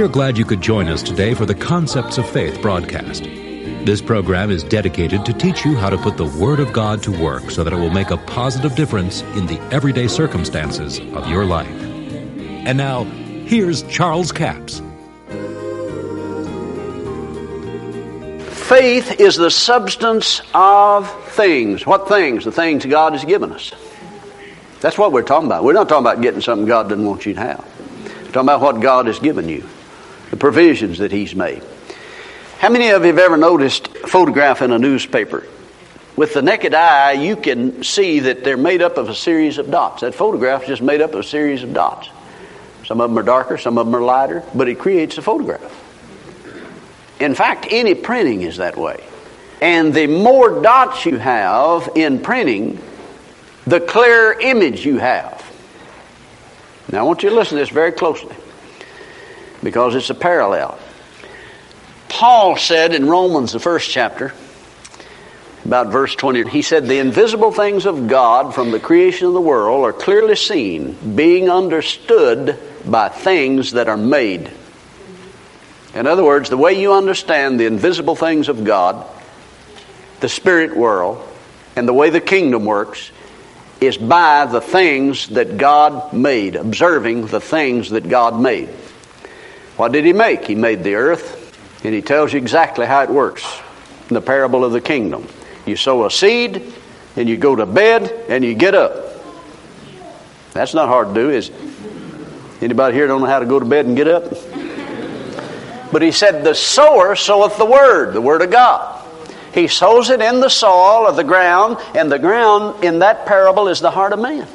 We are glad you could join us today for the Concepts of Faith broadcast. This program is dedicated to teach you how to put the Word of God to work so that it will make a positive difference in the everyday circumstances of your life. And now, here's Charles Capps. Faith is the substance of things. What things? The things God has given us. That's what we're talking about. We're not talking about getting something God doesn't want you to have. We're talking about what God has given you, the provisions that He's made. How many of you have ever noticed a photograph in a newspaper? With the naked eye, you can see that they're made up of a series of dots. That photograph is just made up of a series of dots. Some of them are darker, some of them are lighter, but it creates a photograph. In fact, any printing is that way. And the more dots you have in printing, the clearer image you have. Now, I want you to listen to this very closely because it's a parallel. Paul said in Romans, the first chapter, about verse 20, he said, The invisible things of God from the creation of the world are clearly seen, being understood by things that are made in other words, the way you understand the invisible things of God, the spirit world, and the way the kingdom works is by the things that God made, observing the things that God made. What did He make? He made the earth, and He tells you exactly how it works in the parable of the kingdom. You sow a seed, and you go to bed, and you get up. That's not hard to do, is it? Anybody here don't know how to go to bed and get up? But he said, The sower soweth the word, the word of God. He sows it in the soil of the ground, and the ground in that parable is the heart of man.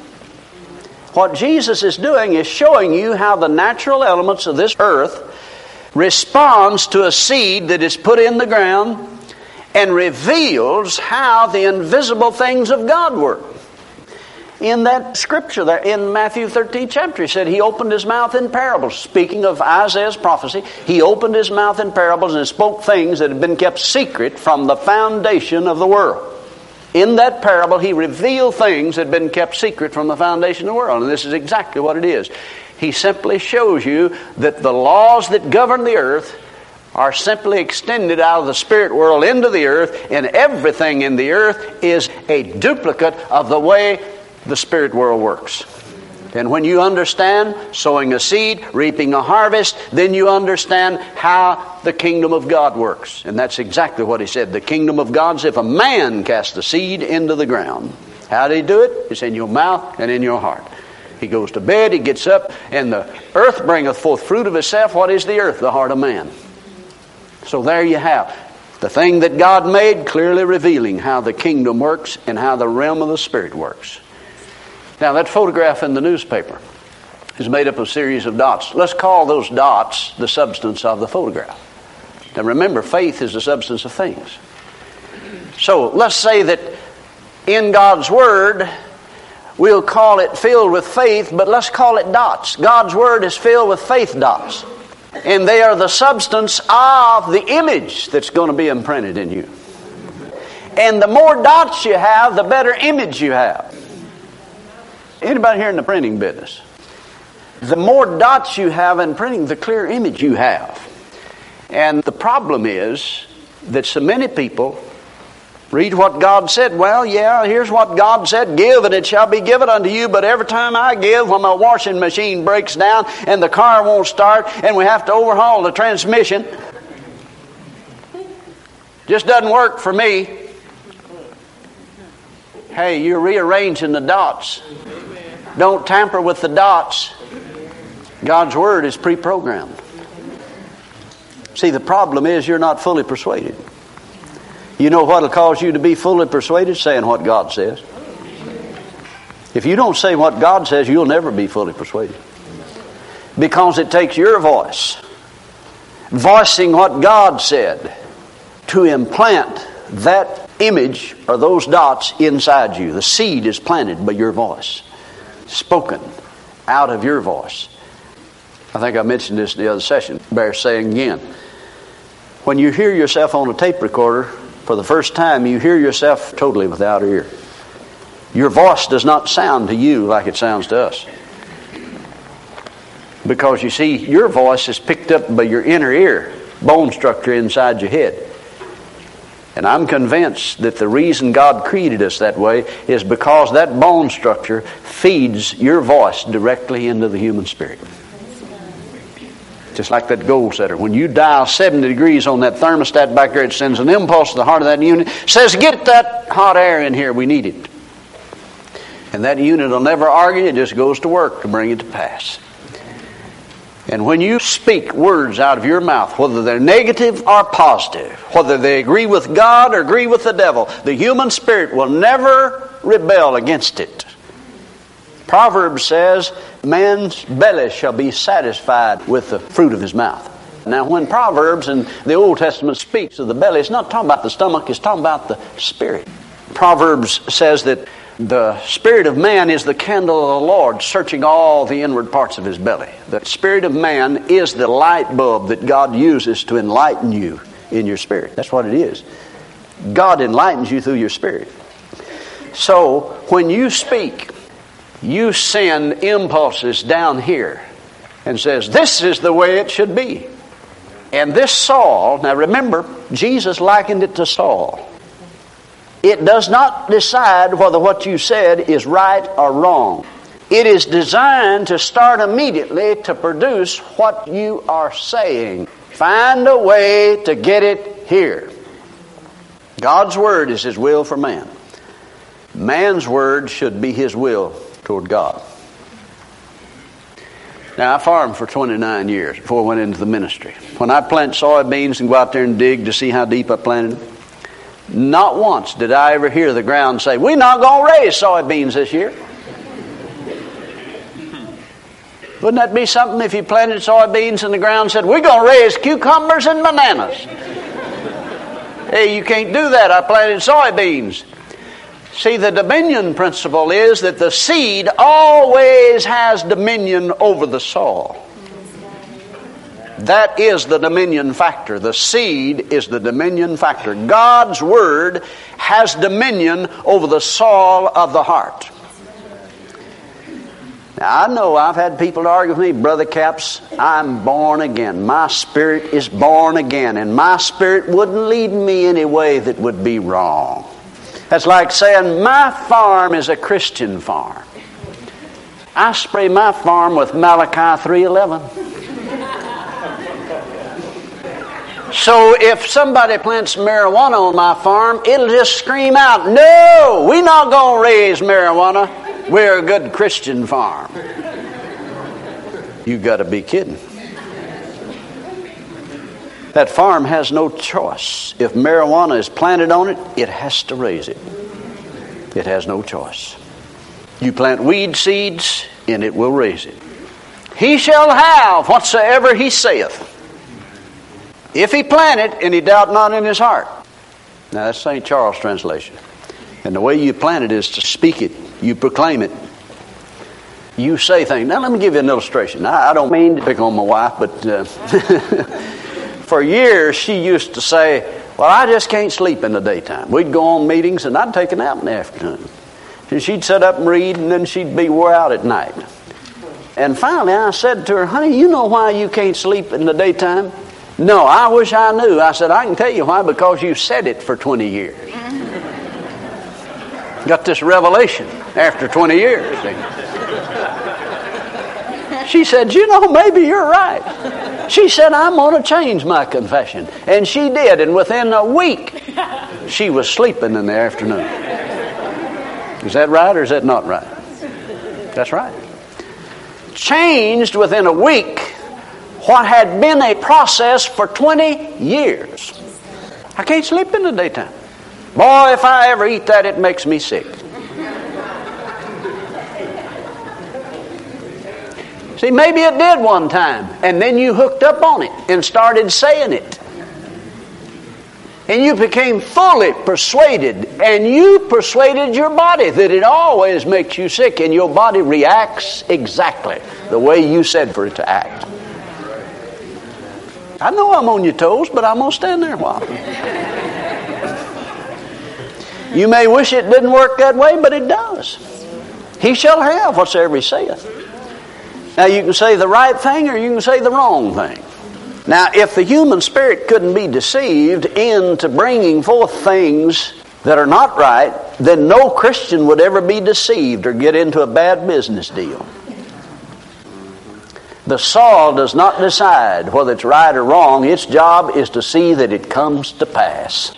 What Jesus is doing is showing you how the natural elements of this earth responds to a seed that is put in the ground and reveals how the invisible things of God work in that scripture there in Matthew 13 chapter. He said he opened his mouth in parables. Speaking of Isaiah's prophecy, he opened his mouth in parables and spoke things that had been kept secret from the foundation of the world. In that parable, he revealed things that had been kept secret from the foundation of the world. And this is exactly what it is. He simply shows you that the laws that govern the earth are simply extended out of the spirit world into the earth, and everything in the earth is a duplicate of the way the spirit world works. And when you understand sowing a seed, reaping a harvest, then you understand how the kingdom of God works. And that's exactly what he said. The kingdom of God's if a man casts a seed into the ground. How did he do it? It's in your mouth and in your heart. He goes to bed, he gets up, and the earth bringeth forth fruit of itself. What is the earth? The heart of man. So there you have the thing that God made, clearly revealing how the kingdom works and how the realm of the Spirit works. Now, that photograph in the newspaper is made up of a series of dots. Let's call those dots the substance of the photograph. Now, remember, faith is the substance of things. So, let's say that in God's Word, we'll call it filled with faith, but let's call it dots. God's Word is filled with faith dots. And they are the substance of the image that's going to be imprinted in you. And the more dots you have, the better image you have. Anybody here in the printing business? The more dots you have in printing, the clearer image you have. And the problem is that so many people read what God said. Well, yeah, here's what God said give, and it shall be given unto you. But every time I give, when my washing machine breaks down and the car won't start and we have to overhaul the transmission, just doesn't work for me. Hey, you're rearranging the dots. Don't tamper with the dots. God's Word is pre programmed. See, the problem is you're not fully persuaded. You know what will cause you to be fully persuaded? Saying what God says. If you don't say what God says, you'll never be fully persuaded. Because it takes your voice, voicing what God said, to implant that image or those dots inside you. The seed is planted by your voice, spoken out of your voice. I think I mentioned this in the other session. Bear saying again. When you hear yourself on a tape recorder for the first time, you hear yourself totally without ear. Your voice does not sound to you like it sounds to us. Because you see, your voice is picked up by your inner ear, bone structure inside your head. And I'm convinced that the reason God created us that way is because that bone structure feeds your voice directly into the human spirit. Just like that goal setter. When you dial 70 degrees on that thermostat back there, it sends an impulse to the heart of that unit, says, Get that hot air in here, we need it. And that unit will never argue, it just goes to work to bring it to pass. And when you speak words out of your mouth, whether they're negative or positive, whether they agree with God or agree with the devil, the human spirit will never rebel against it. Proverbs says, Man's belly shall be satisfied with the fruit of his mouth. Now, when Proverbs in the Old Testament speaks of the belly, it's not talking about the stomach, it's talking about the spirit. Proverbs says that the spirit of man is the candle of the Lord, searching all the inward parts of his belly. The spirit of man is the light bulb that God uses to enlighten you in your spirit. That's what it is. God enlightens you through your spirit. So, when you speak, you send impulses down here and says, This is the way it should be. And this Saul, now remember, Jesus likened it to Saul. It does not decide whether what you said is right or wrong. It is designed to start immediately to produce what you are saying. Find a way to get it here. God's word is His will for man. Man's word should be His will toward God. Now, I farmed for 29 years before I went into the ministry. When I plant soybeans and go out there and dig to see how deep I planted not once did I ever hear the ground say, We're not going to raise soybeans this year. Wouldn't that be something if you planted soybeans and the ground said, We're going to raise cucumbers and bananas? hey, you can't do that. I planted soybeans. See, the dominion principle is that the seed always has dominion over the soil. That is the dominion factor. The seed is the dominion factor. God's Word has dominion over the soul of the heart. Now, I know I've had people argue with me, Brother Capps, I'm born again. My spirit is born again, and my spirit wouldn't lead me any way that would be wrong. That's like saying, My farm is a Christian farm. I spray my farm with Malachi 311. So if somebody plants marijuana on my farm, it'll just scream out, No, we're not going to raise marijuana. We're a good Christian farm. You got to be kidding. That farm has no choice. If marijuana is planted on it, it has to raise it. It has no choice. You plant weed seeds, and it will raise it. He shall have whatsoever he saith. If he plant it and he doubt not in his heart. Now that's St. Charles translation. And the way you plant it is to speak it, you proclaim it. You say things. Now let me give you an illustration. I, I don't mean to pick on my wife, but uh, for years she used to say, Well, I just can't sleep in the daytime. We'd go on meetings and I'd take a nap in the afternoon. And she'd sit up and read, and then she'd be wore out at night. And finally I said to her, Honey, you know why you can't sleep in the daytime? No, I wish I knew. I said, I can tell you why, because you said it for 20 years. Got this revelation after 20 years. She said, You know, maybe you're right. She said, I'm going to change my confession. And she did. And within a week, she was sleeping in the afternoon. Is that right or is that not right? That's right. Changed within a week what had been a process for 20 years. I can't sleep in the daytime. Boy, if I ever eat that, it makes me sick. See, maybe it did one time, and then you hooked up on it and started saying it. And you became fully persuaded, and you persuaded your body that it always makes you sick, and your body reacts exactly the way you said for it to act. I know I'm on your toes, but I'm going to stand there a while. you may wish it didn't work that way, but it does. He shall have whatsoever he saith. Now, you can say the right thing or you can say the wrong thing. Now, if the human spirit couldn't be deceived into bringing forth things that are not right, then no Christian would ever be deceived or get into a bad business deal. The saw does not decide whether it's right or wrong. Its job is to see that it comes to pass.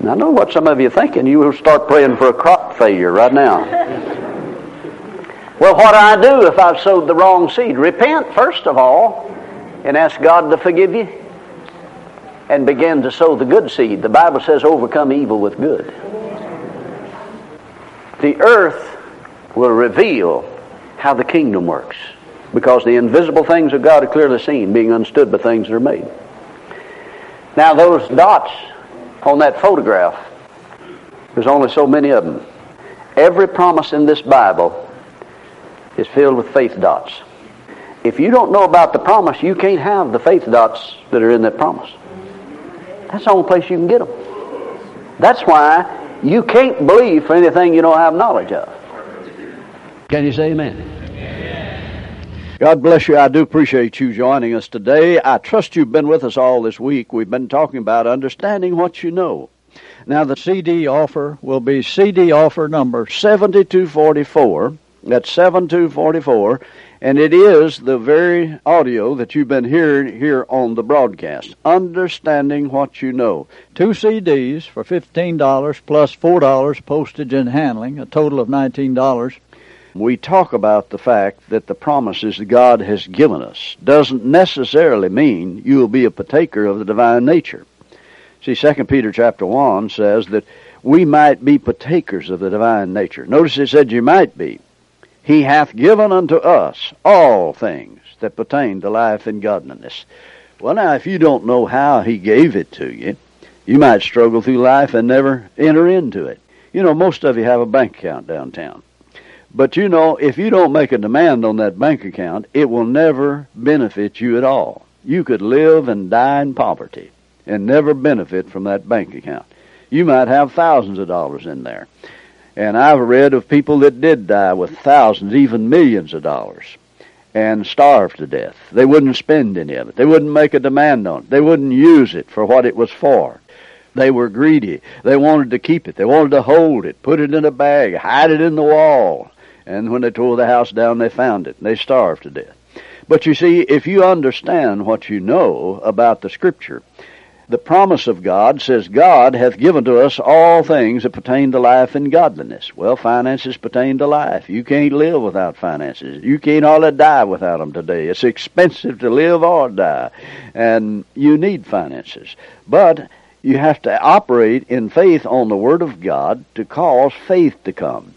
Now, I know what some of you are thinking. You will start praying for a crop failure right now. well, what do I do if I've sowed the wrong seed? Repent, first of all, and ask God to forgive you, and begin to sow the good seed. The Bible says, overcome evil with good. The earth will reveal how the kingdom works because the invisible things of God are clearly seen, being understood by things that are made. Now, those dots on that photograph, there's only so many of them. Every promise in this Bible is filled with faith dots. If you don't know about the promise, you can't have the faith dots that are in that promise. That's the only place you can get them. That's why you can't believe for anything you don't have knowledge of. Can you say amen? God bless you. I do appreciate you joining us today. I trust you've been with us all this week. We've been talking about understanding what you know. Now, the CD offer will be CD offer number 7244. That's 7244. And it is the very audio that you've been hearing here on the broadcast. Understanding what you know. Two CDs for $15 plus $4 postage and handling, a total of $19 we talk about the fact that the promises that God has given us doesn't necessarily mean you will be a partaker of the divine nature. See, 2 Peter chapter 1 says that we might be partakers of the divine nature. Notice it said you might be. He hath given unto us all things that pertain to life and godliness. Well, now, if you don't know how He gave it to you, you might struggle through life and never enter into it. You know, most of you have a bank account downtown. But you know, if you don't make a demand on that bank account, it will never benefit you at all. You could live and die in poverty and never benefit from that bank account. You might have thousands of dollars in there. And I've read of people that did die with thousands, even millions of dollars, and starved to death. They wouldn't spend any of it. They wouldn't make a demand on it. They wouldn't use it for what it was for. They were greedy. They wanted to keep it. They wanted to hold it, put it in a bag, hide it in the wall. And when they tore the house down, they found it. And They starved to death. But you see, if you understand what you know about the Scripture, the promise of God says, God hath given to us all things that pertain to life and godliness. Well, finances pertain to life. You can't live without finances. You can't hardly die without them today. It's expensive to live or die. And you need finances. But you have to operate in faith on the Word of God to cause faith to come.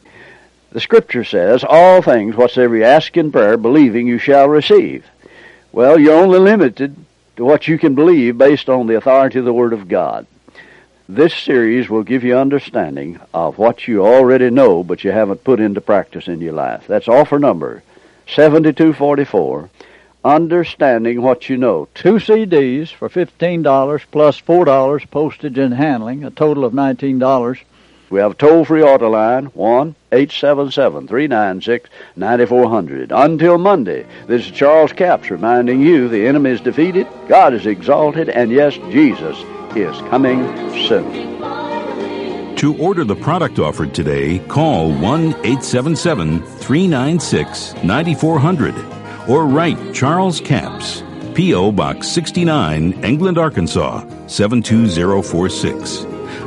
The Scripture says, All things whatsoever you ask in prayer, believing you shall receive. Well, you're only limited to what you can believe based on the authority of the Word of God. This series will give you understanding of what you already know, but you haven't put into practice in your life. That's offer number 7244. Understanding what you know. Two CDs for $15 plus $4 postage and handling, a total of $19. We have toll free auto line, 1 877 396 9400. Until Monday, this is Charles Capps reminding you the enemy is defeated, God is exalted, and yes, Jesus is coming soon. To order the product offered today, call 1 877 396 9400 or write Charles Capps, P.O. Box 69, England, Arkansas 72046.